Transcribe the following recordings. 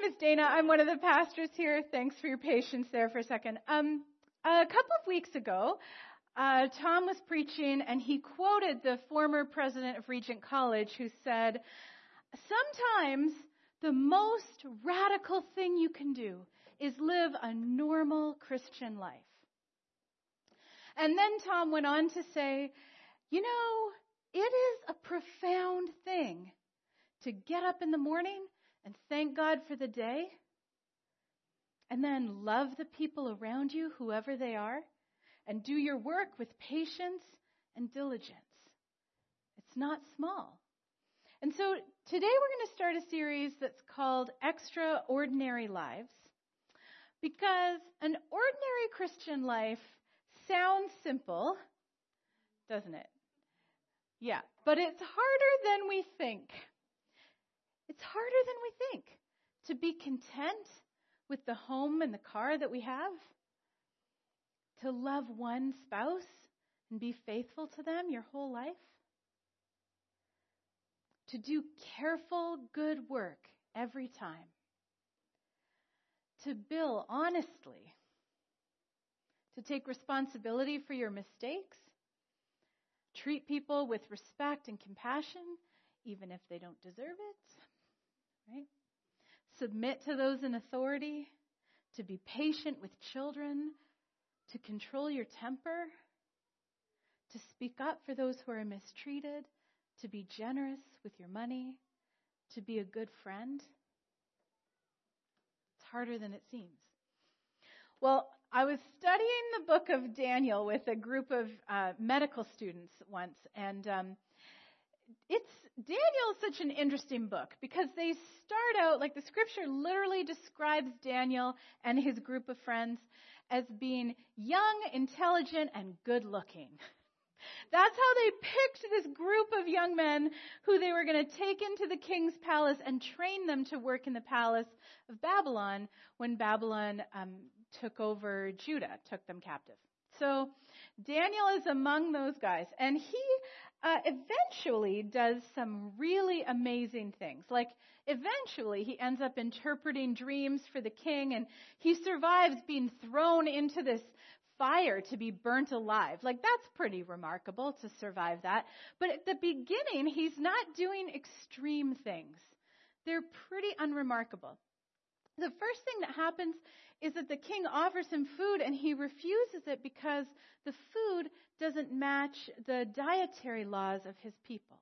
name is Dana. I'm one of the pastors here. Thanks for your patience there for a second. Um, a couple of weeks ago, uh, Tom was preaching and he quoted the former president of Regent College who said, Sometimes the most radical thing you can do is live a normal Christian life. And then Tom went on to say, You know, it is a profound thing to get up in the morning and thank God for the day, and then love the people around you, whoever they are, and do your work with patience and diligence. It's not small. And so today we're going to start a series that's called Extraordinary Lives because an ordinary Christian life sounds simple, doesn't it? Yeah, but it's harder than we think. It's harder than we think to be content with the home and the car that we have, to love one spouse and be faithful to them your whole life, to do careful, good work every time, to bill honestly, to take responsibility for your mistakes, treat people with respect and compassion, even if they don't deserve it right? Submit to those in authority, to be patient with children, to control your temper, to speak up for those who are mistreated, to be generous with your money, to be a good friend. It's harder than it seems. Well, I was studying the book of Daniel with a group of uh, medical students once, and um, it's Daniel is such an interesting book because they start out like the scripture literally describes Daniel and his group of friends as being young, intelligent, and good looking. That's how they picked this group of young men who they were going to take into the king's palace and train them to work in the palace of Babylon when Babylon um, took over Judah, took them captive. So Daniel is among those guys, and he uh, eventually does some really amazing things. Like, eventually, he ends up interpreting dreams for the king, and he survives being thrown into this fire to be burnt alive. Like, that's pretty remarkable to survive that. But at the beginning, he's not doing extreme things, they're pretty unremarkable. The first thing that happens is that the king offers him food and he refuses it because the food doesn't match the dietary laws of his people.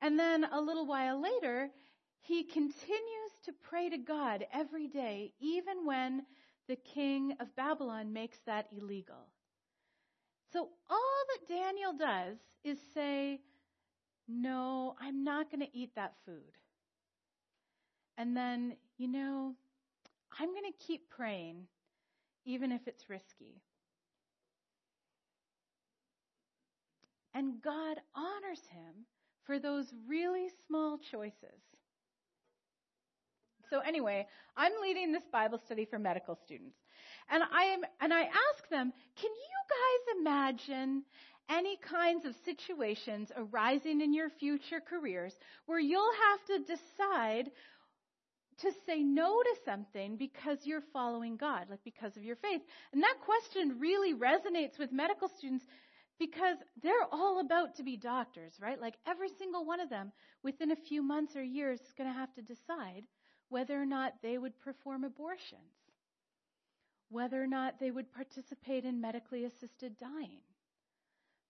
And then a little while later, he continues to pray to God every day, even when the king of Babylon makes that illegal. So all that Daniel does is say, No, I'm not going to eat that food. And then, you know, I'm going to keep praying, even if it's risky. And God honors him for those really small choices. So anyway, I'm leading this Bible study for medical students. And I am and I ask them, can you guys imagine any kinds of situations arising in your future careers where you'll have to decide to say no to something because you're following God, like because of your faith. And that question really resonates with medical students because they're all about to be doctors, right? Like every single one of them within a few months or years is going to have to decide whether or not they would perform abortions, whether or not they would participate in medically assisted dying.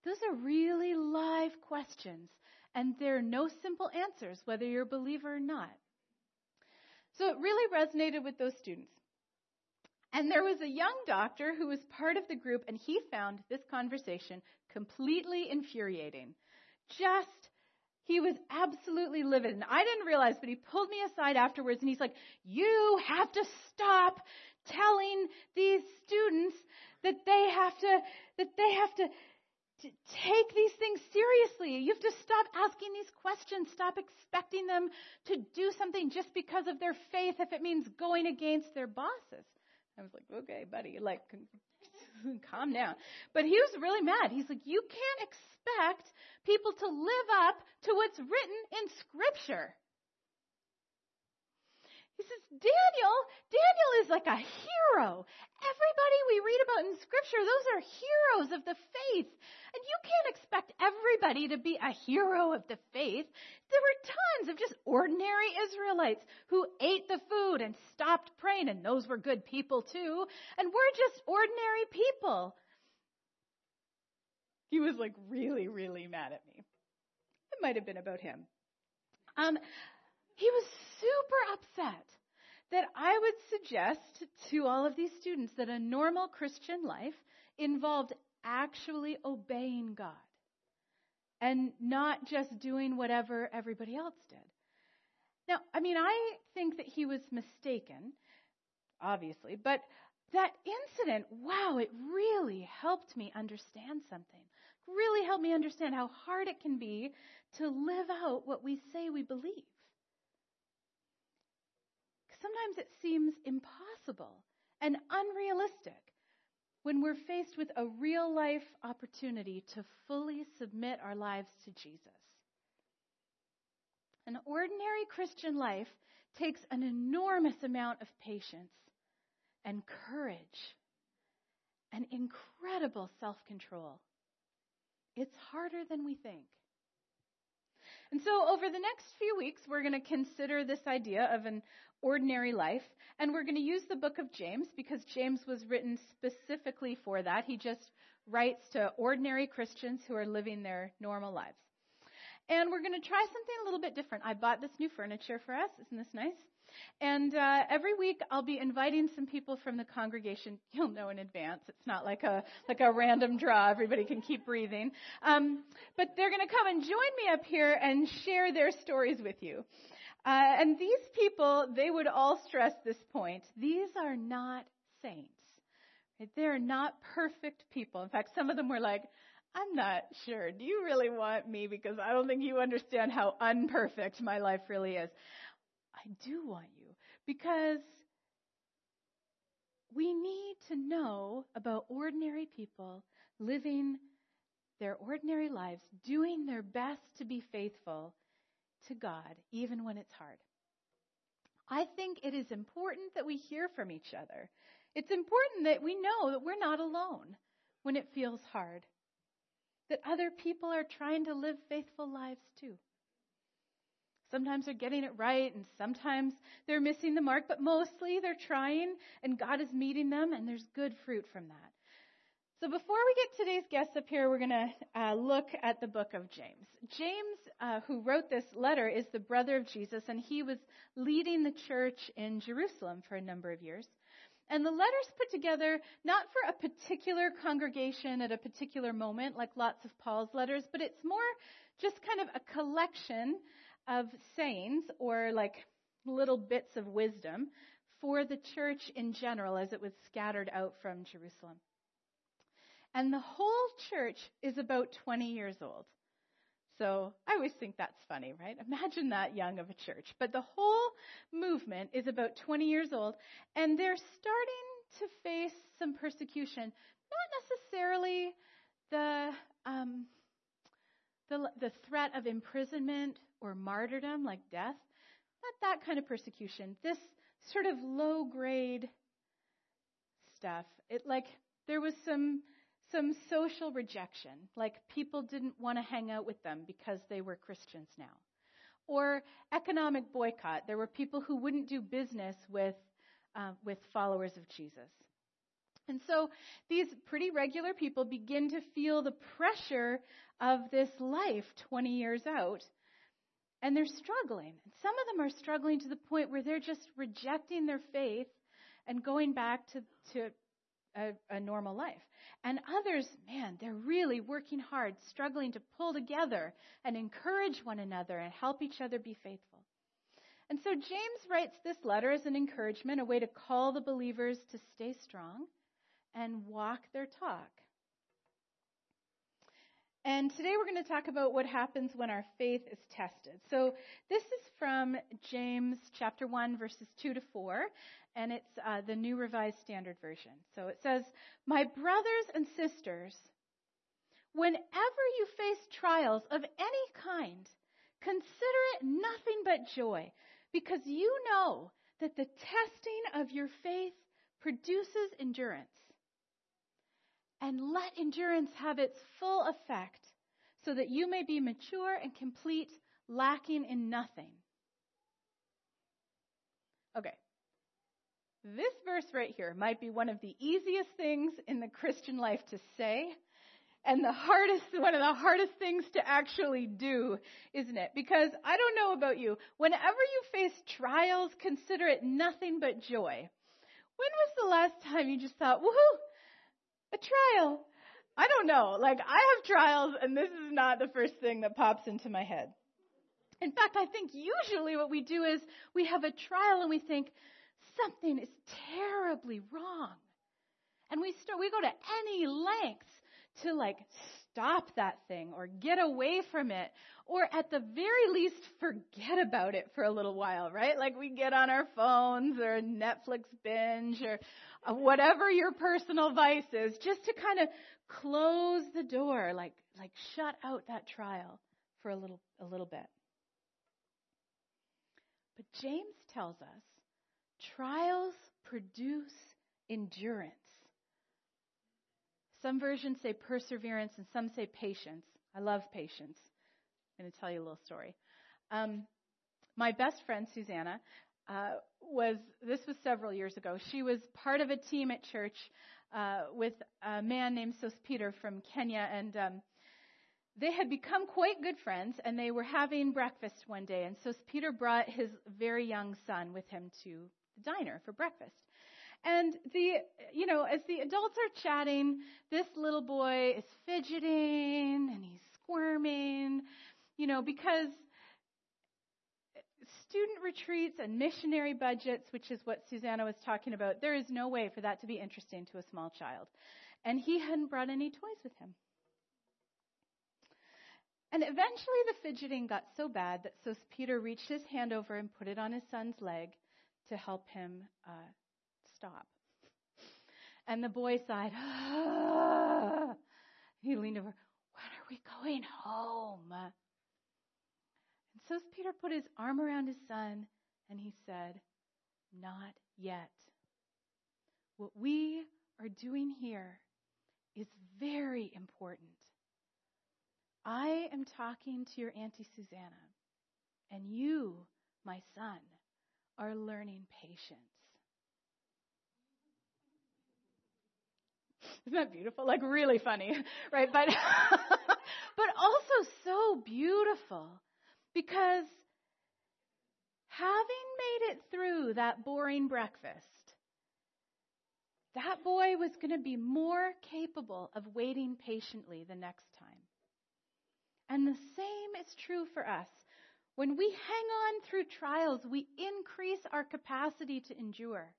Those are really live questions, and there are no simple answers, whether you're a believer or not. So it really resonated with those students. And there was a young doctor who was part of the group, and he found this conversation completely infuriating. Just, he was absolutely livid. And I didn't realize, but he pulled me aside afterwards and he's like, You have to stop telling these students that they have to, that they have to take these things seriously. You have to stop asking these questions. Stop expecting them to do something just because of their faith if it means going against their bosses. I was like, okay, buddy, like, calm down. But he was really mad. He's like, you can't expect people to live up to what's written in Scripture. He says, Daniel, Daniel is like a hero. Everybody we read about in scripture, those are heroes of the faith. And you can't expect everybody to be a hero of the faith. There were tons of just ordinary Israelites who ate the food and stopped praying, and those were good people too. And we're just ordinary people. He was like really, really mad at me. It might have been about him. Um, he was super upset that I would suggest to all of these students that a normal Christian life involved actually obeying God and not just doing whatever everybody else did. Now, I mean, I think that he was mistaken, obviously, but that incident, wow, it really helped me understand something. Really helped me understand how hard it can be to live out what we say we believe sometimes it seems impossible and unrealistic when we're faced with a real life opportunity to fully submit our lives to Jesus. An ordinary Christian life takes an enormous amount of patience and courage and incredible self control. It's harder than we think. And so, over the next few weeks, we're going to consider this idea of an ordinary life. And we're going to use the book of James because James was written specifically for that. He just writes to ordinary Christians who are living their normal lives. And we're going to try something a little bit different. I bought this new furniture for us. Isn't this nice? And uh, every week I'll be inviting some people from the congregation. You'll know in advance. It's not like a like a random draw. Everybody can keep breathing. Um, but they're going to come and join me up here and share their stories with you. Uh, and these people, they would all stress this point. These are not saints. They're not perfect people. In fact, some of them were like, I'm not sure. Do you really want me? Because I don't think you understand how unperfect my life really is. I do want you because we need to know about ordinary people living their ordinary lives, doing their best to be faithful to God, even when it's hard. I think it is important that we hear from each other. It's important that we know that we're not alone when it feels hard, that other people are trying to live faithful lives too. Sometimes they're getting it right, and sometimes they're missing the mark, but mostly they're trying, and God is meeting them, and there's good fruit from that. So before we get today's guests up here, we're going to uh, look at the book of James. James, uh, who wrote this letter, is the brother of Jesus, and he was leading the church in Jerusalem for a number of years. And the letter's put together not for a particular congregation at a particular moment, like lots of Paul's letters, but it's more just kind of a collection of sayings or like little bits of wisdom for the church in general as it was scattered out from Jerusalem. And the whole church is about 20 years old. So I always think that's funny, right? Imagine that young of a church. But the whole movement is about 20 years old, and they're starting to face some persecution. Not necessarily the um, the, the threat of imprisonment or martyrdom, like death. Not that kind of persecution. This sort of low grade stuff. It like there was some some social rejection, like people didn't want to hang out with them because they were Christians now. Or economic boycott. There were people who wouldn't do business with, uh, with followers of Jesus. And so these pretty regular people begin to feel the pressure of this life 20 years out. And they're struggling. And some of them are struggling to the point where they're just rejecting their faith and going back to, to a, a normal life. And others, man, they're really working hard, struggling to pull together and encourage one another and help each other be faithful. And so James writes this letter as an encouragement, a way to call the believers to stay strong and walk their talk. And today we're going to talk about what happens when our faith is tested. So this is from James chapter 1 verses 2 to 4 and it's uh, the New Revised Standard Version. So it says, My brothers and sisters, whenever you face trials of any kind, consider it nothing but joy, because you know that the testing of your faith produces endurance. And let endurance have its full effect so that you may be mature and complete, lacking in nothing. Okay. This verse right here might be one of the easiest things in the Christian life to say, and the hardest, one of the hardest things to actually do, isn't it? Because I don't know about you, whenever you face trials, consider it nothing but joy. When was the last time you just thought, woohoo, a trial? I don't know. Like, I have trials, and this is not the first thing that pops into my head. In fact, I think usually what we do is we have a trial and we think something is terribly wrong. And we start, we go to any lengths to like stop that thing or get away from it or at the very least forget about it for a little while, right? Like we get on our phones or Netflix binge or uh, whatever your personal vice is just to kind of close the door, like, like shut out that trial for a little, a little bit. But James tells us trials produce endurance. Some versions say perseverance and some say patience. I love patience. I'm going to tell you a little story. Um, my best friend, Susanna, uh, was, this was several years ago, she was part of a team at church uh, with a man named Sos Peter from Kenya, and um, they had become quite good friends, and they were having breakfast one day, and Sos Peter brought his very young son with him to the diner for breakfast. And the, you know, as the adults are chatting, this little boy is fidgeting and he's squirming, you know, because student retreats and missionary budgets, which is what Susanna was talking about, there is no way for that to be interesting to a small child. And he hadn't brought any toys with him. And eventually the fidgeting got so bad that Sos Peter reached his hand over and put it on his son's leg to help him uh, stop. And the boy sighed. Ah. He leaned over. When are we going home? And so Peter put his arm around his son and he said, Not yet. What we are doing here is very important. I am talking to your Auntie Susanna, and you, my son, are learning patience. Isn't that beautiful? Like really funny, right? But, but also so beautiful because having made it through that boring breakfast, that boy was going to be more capable of waiting patiently the next time. And the same is true for us. When we hang on through trials, we increase our capacity to endure.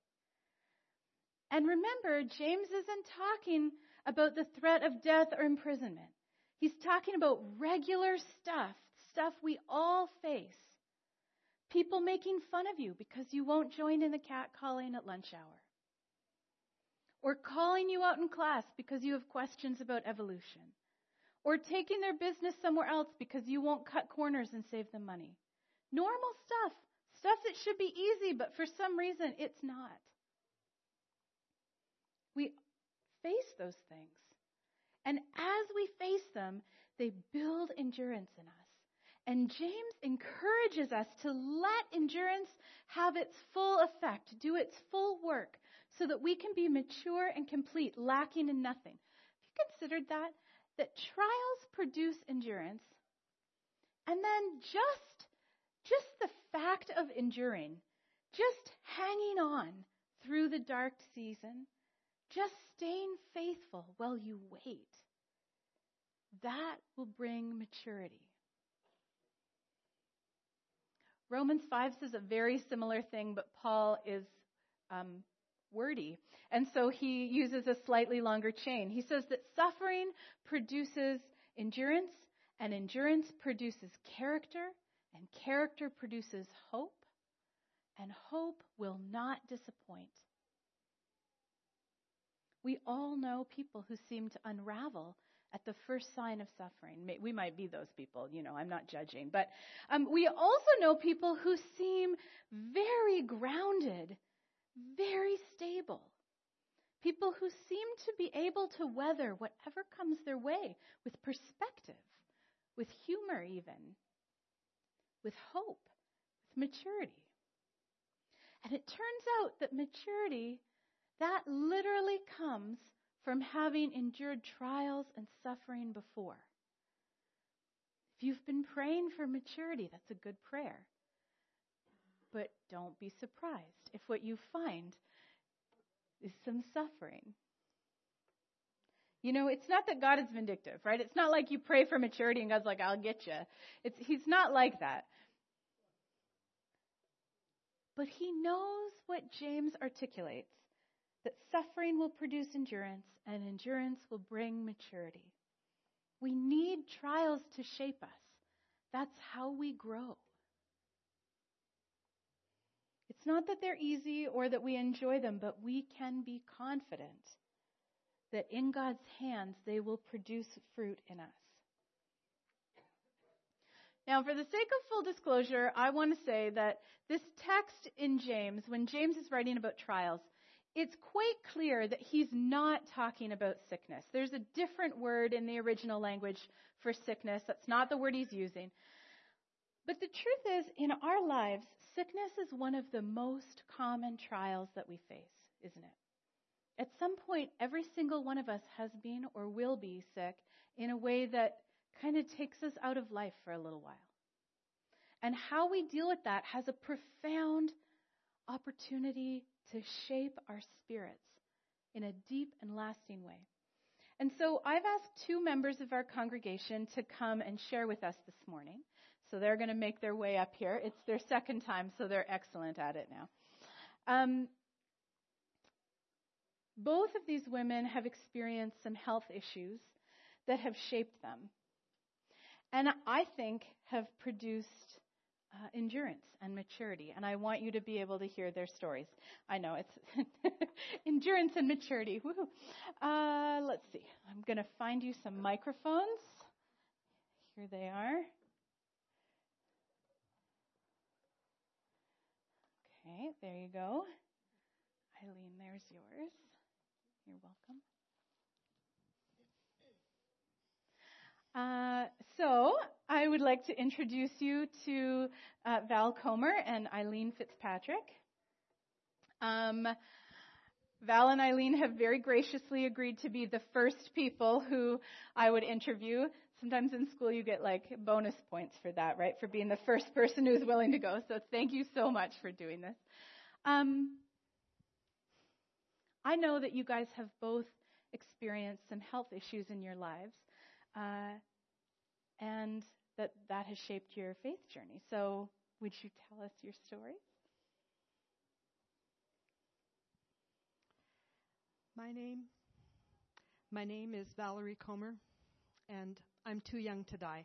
And remember, James isn't talking about the threat of death or imprisonment. He's talking about regular stuff, stuff we all face. People making fun of you because you won't join in the cat calling at lunch hour. Or calling you out in class because you have questions about evolution or taking their business somewhere else because you won't cut corners and save them money. Normal stuff, stuff that should be easy, but for some reason it's not. We face those things. And as we face them, they build endurance in us. And James encourages us to let endurance have its full effect, do its full work, so that we can be mature and complete, lacking in nothing. Have you considered that? That trials produce endurance, and then just, just the fact of enduring, just hanging on through the dark season, just staying faithful while you wait, that will bring maturity. Romans 5 says a very similar thing, but Paul is um, wordy. And so he uses a slightly longer chain. He says that suffering produces endurance, and endurance produces character, and character produces hope, and hope will not disappoint. We all know people who seem to unravel at the first sign of suffering. We might be those people, you know, I'm not judging. But um, we also know people who seem very grounded, very stable. People who seem to be able to weather whatever comes their way with perspective, with humor, even, with hope, with maturity. And it turns out that maturity, that literally comes from having endured trials and suffering before. If you've been praying for maturity, that's a good prayer. But don't be surprised if what you find is some suffering. You know, it's not that God is vindictive, right? It's not like you pray for maturity and God's like, I'll get you. It's, he's not like that. But he knows what James articulates that suffering will produce endurance, and endurance will bring maturity. We need trials to shape us. That's how we grow. It's not that they're easy or that we enjoy them, but we can be confident that in God's hands they will produce fruit in us. Now, for the sake of full disclosure, I want to say that this text in James, when James is writing about trials, it's quite clear that he's not talking about sickness. There's a different word in the original language for sickness. That's not the word he's using. But the truth is, in our lives, sickness is one of the most common trials that we face, isn't it? At some point, every single one of us has been or will be sick in a way that kind of takes us out of life for a little while. And how we deal with that has a profound opportunity to shape our spirits in a deep and lasting way. And so I've asked two members of our congregation to come and share with us this morning. So they're going to make their way up here. It's their second time, so they're excellent at it now. Um, both of these women have experienced some health issues that have shaped them. And I think have produced uh, endurance and maturity. And I want you to be able to hear their stories. I know it's endurance and maturity. Uh, let's see. I'm going to find you some microphones. Here they are. There you go. Eileen, there's yours. You're welcome. Uh, so, I would like to introduce you to uh, Val Comer and Eileen Fitzpatrick. Um, Val and Eileen have very graciously agreed to be the first people who I would interview. Sometimes in school you get like bonus points for that, right? For being the first person who's willing to go. So thank you so much for doing this. Um, I know that you guys have both experienced some health issues in your lives uh, and that that has shaped your faith journey. So, would you tell us your story? My name, my name is Valerie Comer, and I'm too young to die.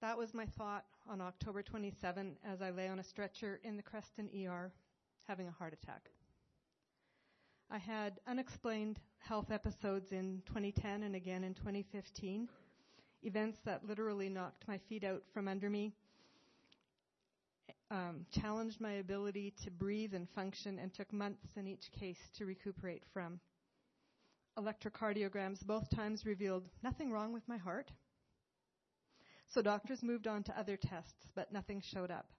That was my thought on October 27 as I lay on a stretcher in the Creston ER having a heart attack. I had unexplained health episodes in 2010 and again in 2015, events that literally knocked my feet out from under me, um, challenged my ability to breathe and function, and took months in each case to recuperate from. Electrocardiograms both times revealed nothing wrong with my heart. So doctors moved on to other tests, but nothing showed up.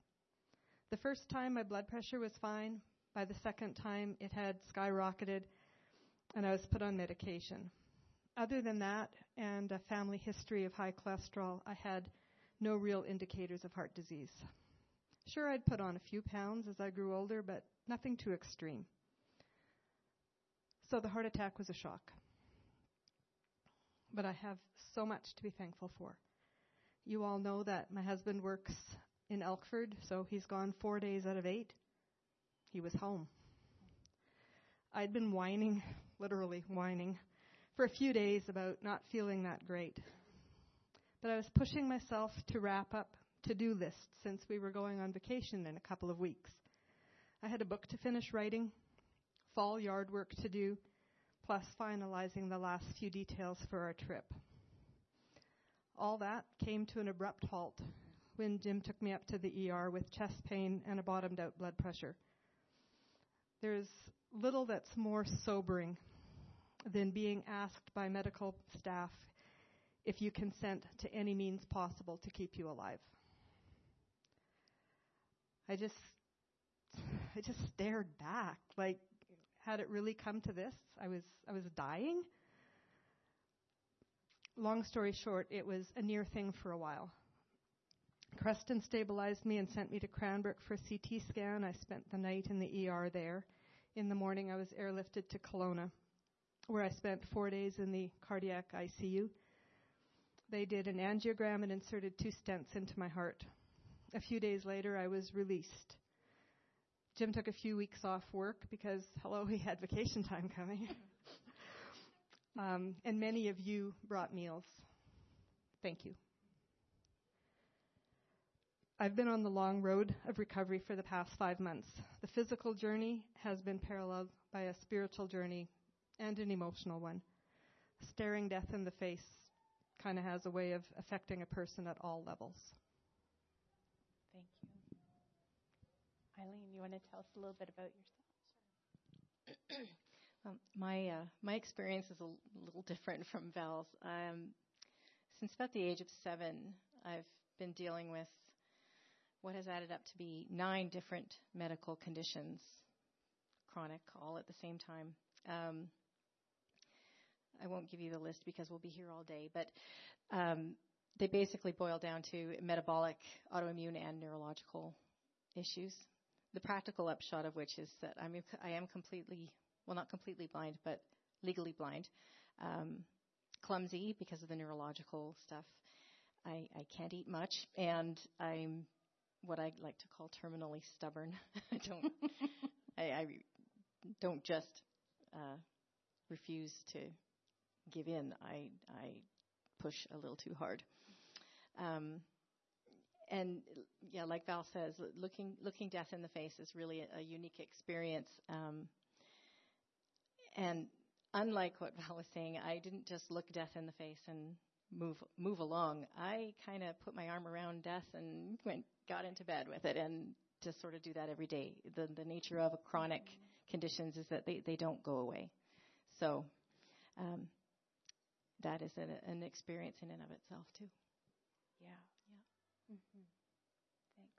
The first time my blood pressure was fine, by the second time, it had skyrocketed, and I was put on medication. Other than that, and a family history of high cholesterol, I had no real indicators of heart disease. Sure, I'd put on a few pounds as I grew older, but nothing too extreme. So the heart attack was a shock. But I have so much to be thankful for. You all know that my husband works in Elkford, so he's gone four days out of eight. He was home. I'd been whining, literally whining, for a few days about not feeling that great. But I was pushing myself to wrap up to do lists since we were going on vacation in a couple of weeks. I had a book to finish writing, fall yard work to do, plus finalizing the last few details for our trip. All that came to an abrupt halt when Jim took me up to the ER with chest pain and a bottomed out blood pressure. There's little that's more sobering than being asked by medical staff if you consent to any means possible to keep you alive. I just I just stared back like had it really come to this? I was I was dying. Long story short, it was a near thing for a while. Creston stabilized me and sent me to Cranbrook for a CT scan. I spent the night in the ER there. In the morning, I was airlifted to Kelowna, where I spent four days in the cardiac ICU. They did an angiogram and inserted two stents into my heart. A few days later, I was released. Jim took a few weeks off work because, hello, he had vacation time coming. um, and many of you brought meals. Thank you. I've been on the long road of recovery for the past five months. The physical journey has been paralleled by a spiritual journey and an emotional one. Staring death in the face kind of has a way of affecting a person at all levels. Thank you. Eileen, you want to tell us a little bit about yourself? um, my uh, my experience is a little different from Val's. Um, since about the age of seven, I've been dealing with what has added up to be nine different medical conditions, chronic, all at the same time. Um, I won't give you the list because we'll be here all day, but um, they basically boil down to metabolic, autoimmune, and neurological issues. The practical upshot of which is that I'm, I am completely, well, not completely blind, but legally blind, um, clumsy because of the neurological stuff. I, I can't eat much, and I'm what I like to call terminally stubborn. I don't, I, I don't just uh, refuse to give in. I I push a little too hard. Um, and yeah, like Val says, looking looking death in the face is really a, a unique experience. Um, and unlike what Val was saying, I didn't just look death in the face and move move along. I kind of put my arm around death and went got into bed with it, and just sort of do that every day. The the nature of a chronic conditions is that they they don't go away. So um, that is an, an experience in and of itself too. Yeah. Mm-hmm. Thanks.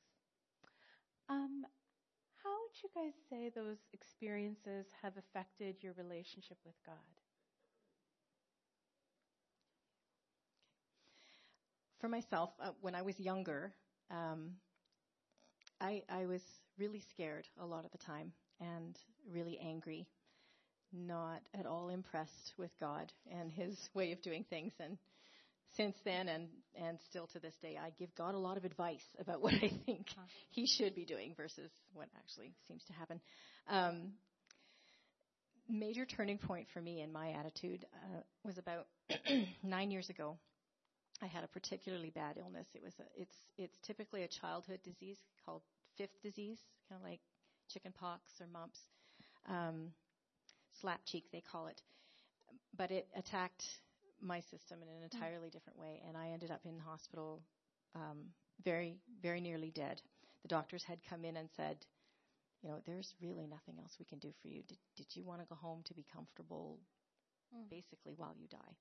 Um, how would you guys say those experiences have affected your relationship with God? For myself, uh, when I was younger, um, I, I was really scared a lot of the time and really angry not at all impressed with God and His way of doing things. And since then, and and still to this day, I give God a lot of advice about what I think huh. He should be doing versus what actually seems to happen. Um, major turning point for me in my attitude uh, was about nine years ago. I had a particularly bad illness. It was a, it's it's typically a childhood disease called fifth disease, kind of like chicken pox or mumps. Um, slap cheek, they call it. But it attacked my system in an hmm. entirely different way, and I ended up in hospital um, very, very nearly dead. The doctors had come in and said, you know, there's really nothing else we can do for you. Did, did you want to go home to be comfortable, mm. basically, while you die?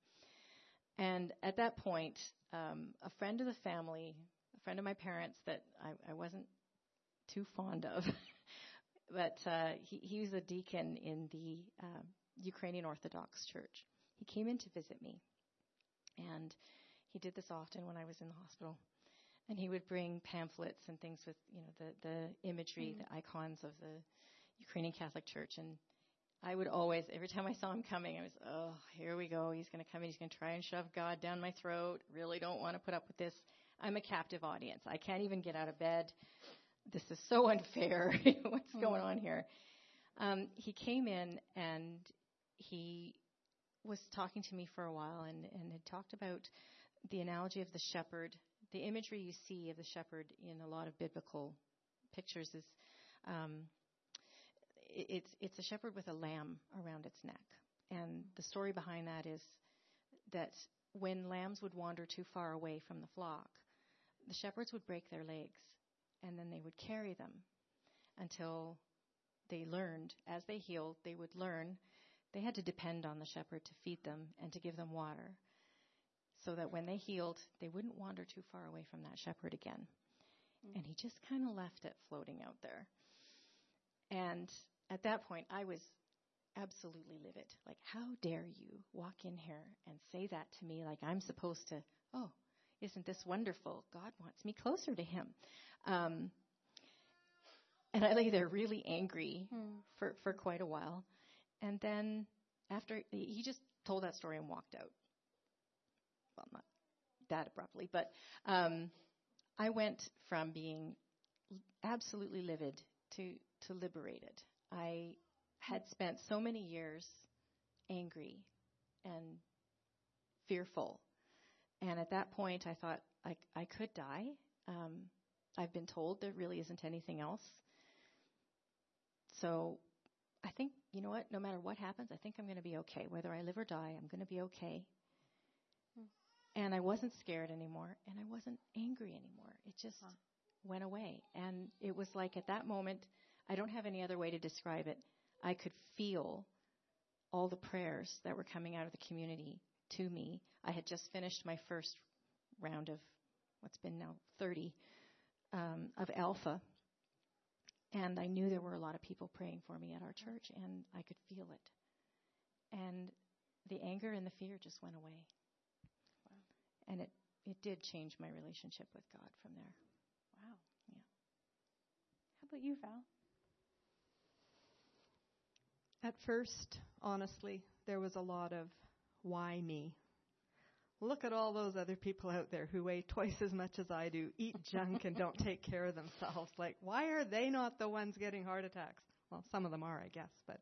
And at that point, um, a friend of the family, a friend of my parents that I, I wasn't too fond of, but uh, he, he was a deacon in the uh, Ukrainian Orthodox Church. He came in to visit me, and he did this often when I was in the hospital. And he would bring pamphlets and things with, you know, the the imagery, mm-hmm. the icons of the Ukrainian Catholic Church. And I would always, every time I saw him coming, I was, oh, here we go. He's going to come in. He's going to try and shove God down my throat. Really don't want to put up with this. I'm a captive audience. I can't even get out of bed this is so unfair. What's mm-hmm. going on here? Um, he came in and he was talking to me for a while and, and had talked about the analogy of the shepherd. The imagery you see of the shepherd in a lot of biblical pictures is um, it's it's a shepherd with a lamb around its neck, and the story behind that is that when lambs would wander too far away from the flock, the shepherds would break their legs and then they would carry them until they learned, as they healed, they would learn they had to depend on the shepherd to feed them and to give them water so that when they healed, they wouldn't wander too far away from that shepherd again. Mm. And he just kind of left it floating out there. And at that point, I was absolutely livid. Like, how dare you walk in here and say that to me like I'm supposed to, oh, isn't this wonderful? God wants me closer to him. Um, and I lay there really angry mm. for, for quite a while. And then after, he just told that story and walked out. Well, not that abruptly, but um, I went from being absolutely livid to, to liberated. I had spent so many years angry and fearful. And at that point, I thought I, I could die. Um, I've been told there really isn't anything else. So you know what, no matter what happens, I think I'm going to be okay. Whether I live or die, I'm going to be okay. Hmm. And I wasn't scared anymore, and I wasn't angry anymore. It just huh. went away. And it was like at that moment, I don't have any other way to describe it. I could feel all the prayers that were coming out of the community to me. I had just finished my first round of what's been now 30 um, of Alpha, and I knew there were a lot of people praying for me at our church, and I could feel it. And the anger and the fear just went away. Wow. And it, it did change my relationship with God from there. Wow. Yeah. How about you, Val? At first, honestly, there was a lot of why me? Look at all those other people out there who weigh twice as much as I do, eat junk, and don't take care of themselves. Like, why are they not the ones getting heart attacks? Well, some of them are, I guess. But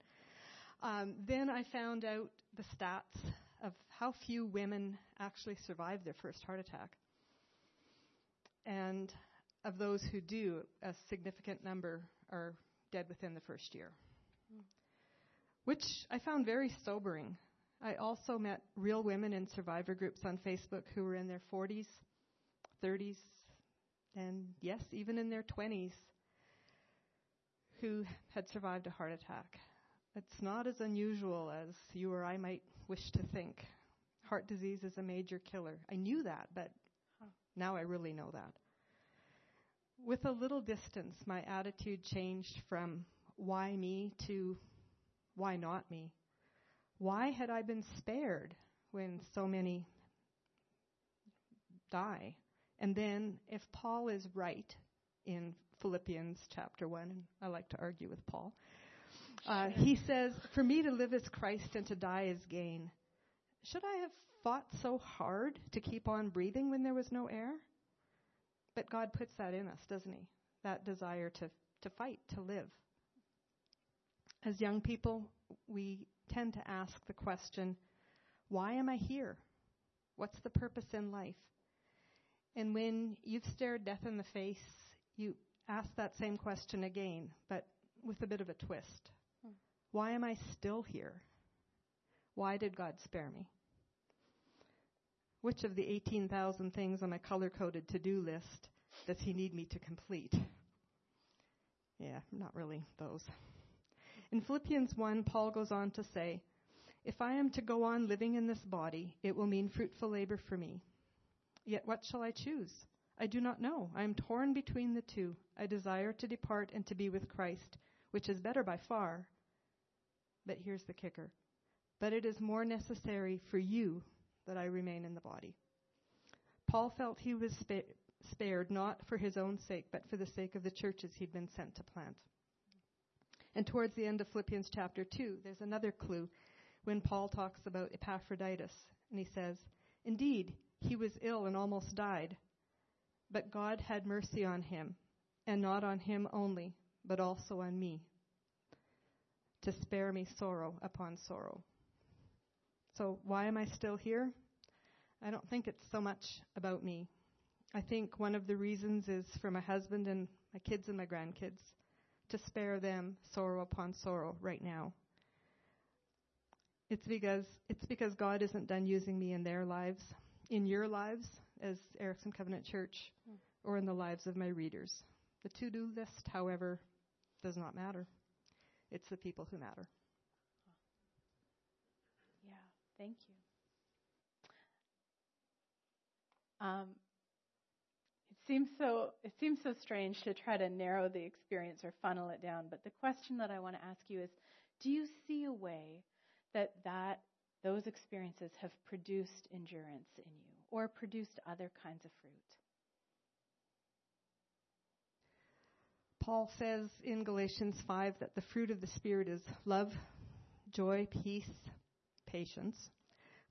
um, then I found out the stats of how few women actually survive their first heart attack. And of those who do, a significant number are dead within the first year, mm. which I found very sobering I also met real women in survivor groups on Facebook who were in their 40s, 30s, and yes, even in their 20s, who had survived a heart attack. It's not as unusual as you or I might wish to think. Heart disease is a major killer. I knew that, but now I really know that. With a little distance, my attitude changed from why me to why not me. Why had I been spared when so many die? And then, if Paul is right in Philippians chapter 1, and I like to argue with Paul, uh, he says, For me to live as Christ and to die as gain. Should I have fought so hard to keep on breathing when there was no air? But God puts that in us, doesn't He? That desire to, to fight, to live. As young people, we tend to ask the question, why am I here? What's the purpose in life? And when you've stared death in the face, you ask that same question again, but with a bit of a twist. Hmm. Why am I still here? Why did God spare me? Which of the 18,000 things on my color coded to do list does He need me to complete? Yeah, not really those. In Philippians 1, Paul goes on to say, If I am to go on living in this body, it will mean fruitful labor for me. Yet what shall I choose? I do not know. I am torn between the two. I desire to depart and to be with Christ, which is better by far. But here's the kicker. But it is more necessary for you that I remain in the body. Paul felt he was spa- spared not for his own sake, but for the sake of the churches he'd been sent to plant. And towards the end of Philippians chapter 2, there's another clue when Paul talks about Epaphroditus. And he says, Indeed, he was ill and almost died, but God had mercy on him, and not on him only, but also on me, to spare me sorrow upon sorrow. So, why am I still here? I don't think it's so much about me. I think one of the reasons is for my husband and my kids and my grandkids to spare them sorrow upon sorrow right now. It's because it's because God isn't done using me in their lives, in your lives as Erickson Covenant Church, Mm. or in the lives of my readers. The to-do list, however, does not matter. It's the people who matter. Yeah, thank you. Um, seems so. It seems so strange to try to narrow the experience or funnel it down. But the question that I want to ask you is: Do you see a way that that those experiences have produced endurance in you, or produced other kinds of fruit? Paul says in Galatians 5 that the fruit of the Spirit is love, joy, peace, patience,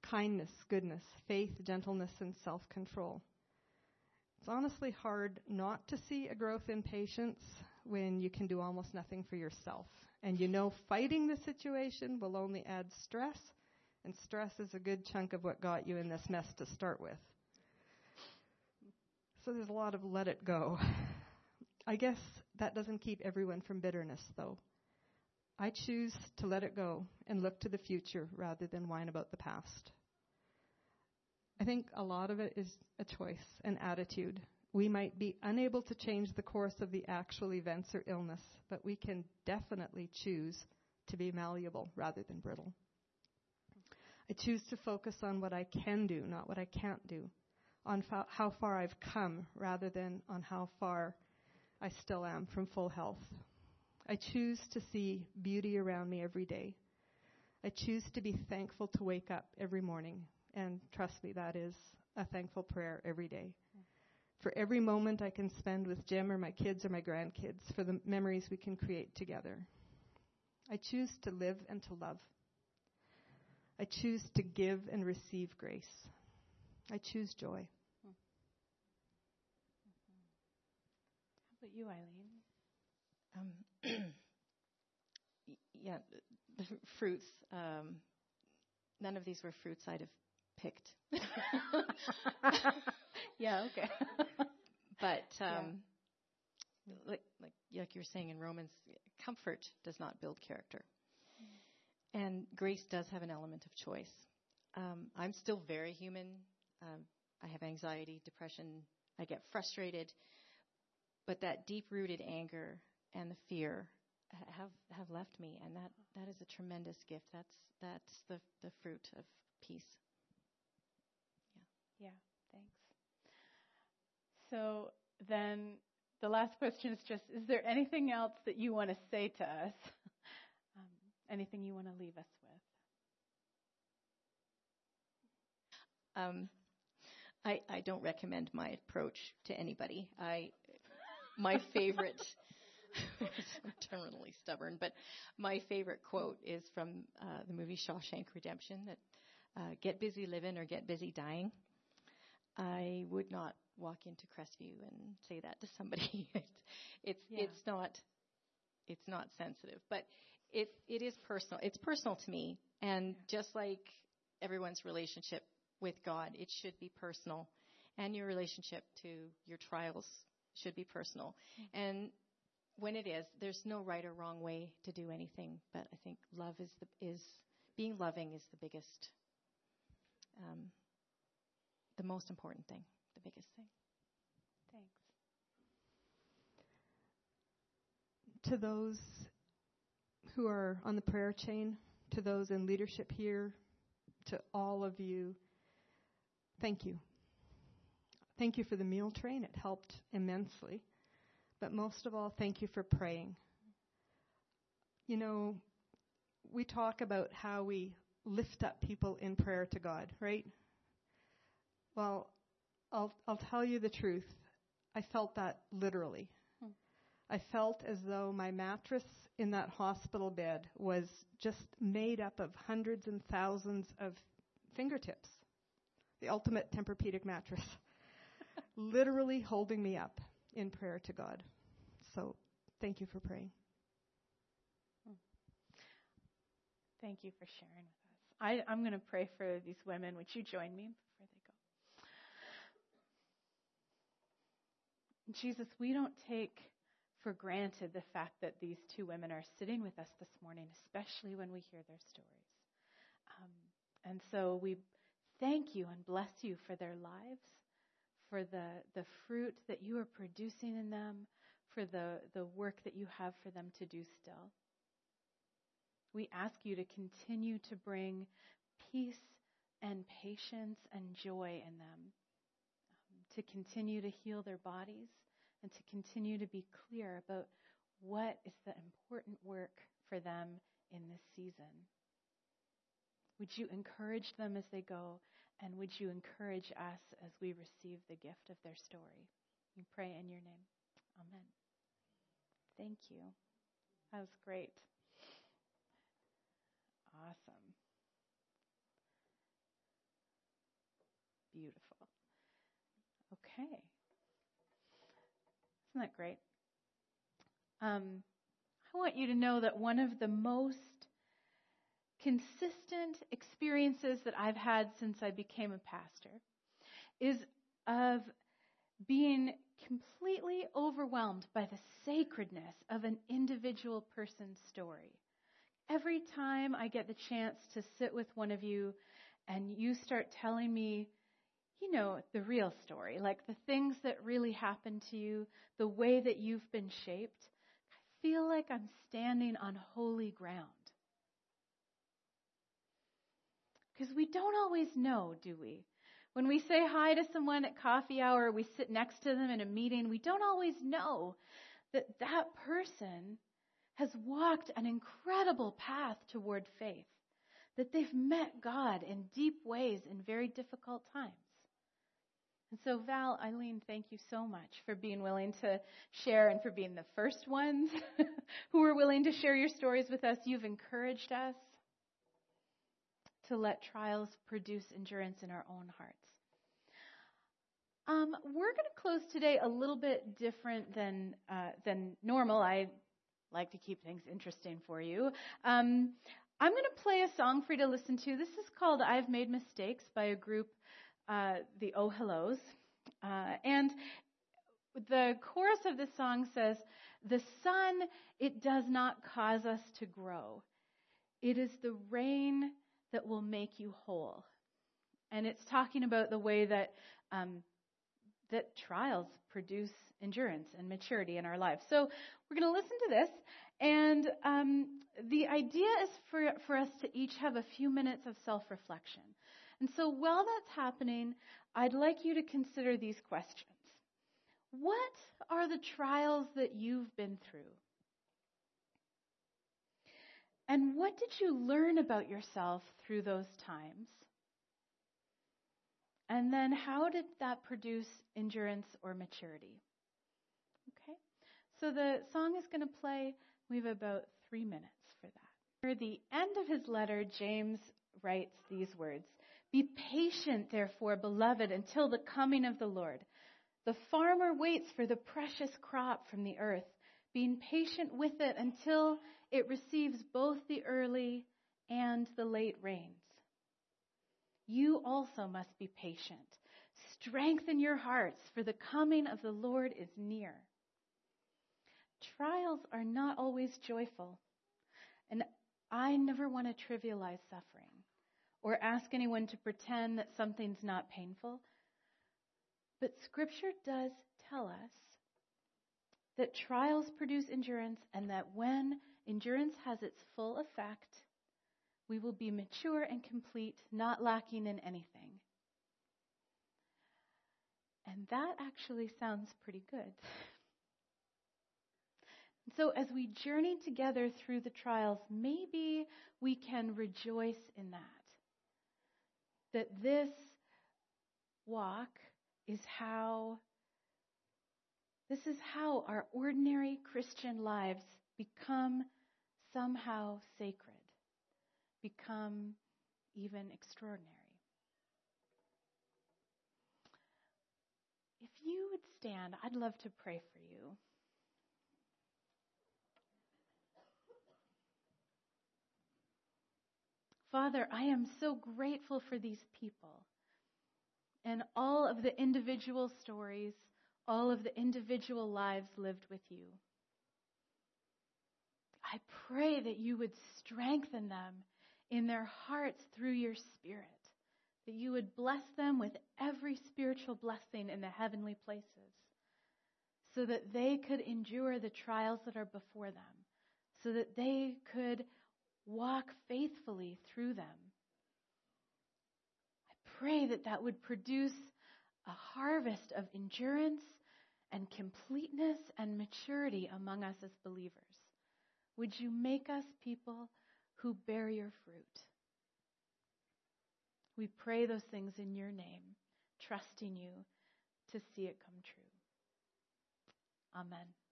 kindness, goodness, faith, gentleness, and self control. It's honestly hard not to see a growth in patience when you can do almost nothing for yourself. And you know fighting the situation will only add stress, and stress is a good chunk of what got you in this mess to start with. So there's a lot of let it go. I guess that doesn't keep everyone from bitterness, though. I choose to let it go and look to the future rather than whine about the past. I think a lot of it is a choice, an attitude. We might be unable to change the course of the actual events or illness, but we can definitely choose to be malleable rather than brittle. I choose to focus on what I can do, not what I can't do, on fa- how far I've come rather than on how far I still am from full health. I choose to see beauty around me every day. I choose to be thankful to wake up every morning. And trust me, that is a thankful prayer every day. For every moment I can spend with Jim or my kids or my grandkids, for the memories we can create together. I choose to live and to love. I choose to give and receive grace. I choose joy. How about you, Eileen? Um, yeah, the fruits. Um, none of these were fruits I'd have picked. yeah. Okay. but um, like like like you were saying in Romans, comfort does not build character, and grace does have an element of choice. Um, I'm still very human. Um, I have anxiety, depression. I get frustrated, but that deep-rooted anger and the fear have have left me, and that that is a tremendous gift. That's that's the the fruit of peace. Yeah, thanks. So then the last question is just is there anything else that you want to say to us? Um, anything you want to leave us with? Um, I, I don't recommend my approach to anybody. I, my favorite, terminally stubborn, but my favorite quote is from uh, the movie Shawshank Redemption that uh, get busy living or get busy dying. I would not walk into Crestview and say that to somebody. it's it's, Yeah. it's not it's not sensitive, but it it is personal. It's personal to me, and just like everyone's relationship with God, it should be personal, and your relationship to your trials should be personal. And when it is, there's no right or wrong way to do anything. But I think love is the is being loving is the biggest, um, the most important thing, the biggest thing. Thanks. to those who are on the prayer chain, to those in leadership here, to all of you, thank you. Thank you for the meal train. It helped immensely. But most of all, thank you for praying. You know, we talk about how we lift up people in prayer to God, right? Well, I'll, I'll tell you the truth. I felt that literally. Hmm. I felt as though my mattress in that hospital bed was just made up of hundreds and thousands of fingertips. The ultimate Tempur-Pedic mattress. Literally holding me up in prayer to God. So thank you for praying. Hmm. Thank you for sharing with us. I, I'm going to pray for these women. Would you join me before they go? Jesus, we don't take for granted the fact that these two women are sitting with us this morning, especially when we hear their stories. Um, and so we thank you and bless you for their lives, for the, the fruit that you are producing in them, for the, the work that you have for them to do still. We ask you to continue to bring peace and patience and joy in them, to continue to heal their bodies, and to continue to be clear about what is the important work for them in this season. Would you encourage them as they go, and would you encourage us as we receive the gift of their story? We pray in your name. Amen. Thank you. That was great. Awesome. Beautiful. Okay. Isn't that great? Um, I want you to know that one of the most consistent experiences that I've had since I became a pastor is of being completely overwhelmed by the sacredness of an individual person's story. Every time I get the chance to sit with one of you and you start telling me, you know, the real story, like the things that really happened to you, the way that you've been shaped, I feel like I'm standing on holy ground. Because we don't always know, do we? When we say hi to someone at coffee hour, we sit next to them in a meeting, we don't always know that that person has walked an incredible path toward faith, that they've met God in deep ways in very difficult times. And so, Val, Eileen, thank you so much for being willing to share and for being the first ones who were willing to share your stories with us. You've encouraged us to let trials produce endurance in our own hearts. Um, we're going to close today a little bit different than uh, than normal. I like to keep things interesting for you. Um, I'm going to play a song for you to listen to. This is called "I've Made Mistakes" by a group, uh, the Oh Hellos, uh, and the chorus of the song says, "The sun it does not cause us to grow; it is the rain." that will make you whole. And it's talking about the way that um, that trials produce endurance and maturity in our lives. So we're going to listen to this, and um, the idea is for for us to each have a few minutes of self-reflection. And so while that's happening, I'd like you to consider these questions. What are the trials that you've been through? And what did you learn about yourself through those times? And then how did that produce endurance or maturity? Okay? So the song is going to play. We have about three minutes for that. Near the end of his letter, James writes these words Be patient, therefore, beloved, until the coming of the Lord. The farmer waits for the precious crop from the earth, being patient with it until it receives both the early and the late rains. You also must be patient. Strengthen your hearts, for the coming of the Lord is near. Trials are not always joyful, and I never want to trivialize suffering or ask anyone to pretend that something's not painful. But Scripture does tell us that trials produce endurance and that when endurance has its full effect, we will be mature and complete, not lacking in anything. And that actually sounds pretty good. So, as we journey together through the trials, maybe we can rejoice in that. That this walk is how, this is how our ordinary Christian lives become somehow sacred, become even extraordinary. If you would stand, I'd love to pray for you. Father, I am so grateful for these people and all of the individual stories, all of the individual lives lived with you. I pray that you would strengthen them in their hearts through your Spirit, that you would bless them with every spiritual blessing in the heavenly places, so that they could endure the trials that are before them, so that they could walk faithfully through them. I pray that that would produce a harvest of endurance and completeness and maturity among us as believers. Would you make us people who bear your fruit? We pray those things in your name, trusting you to see it come true. Amen.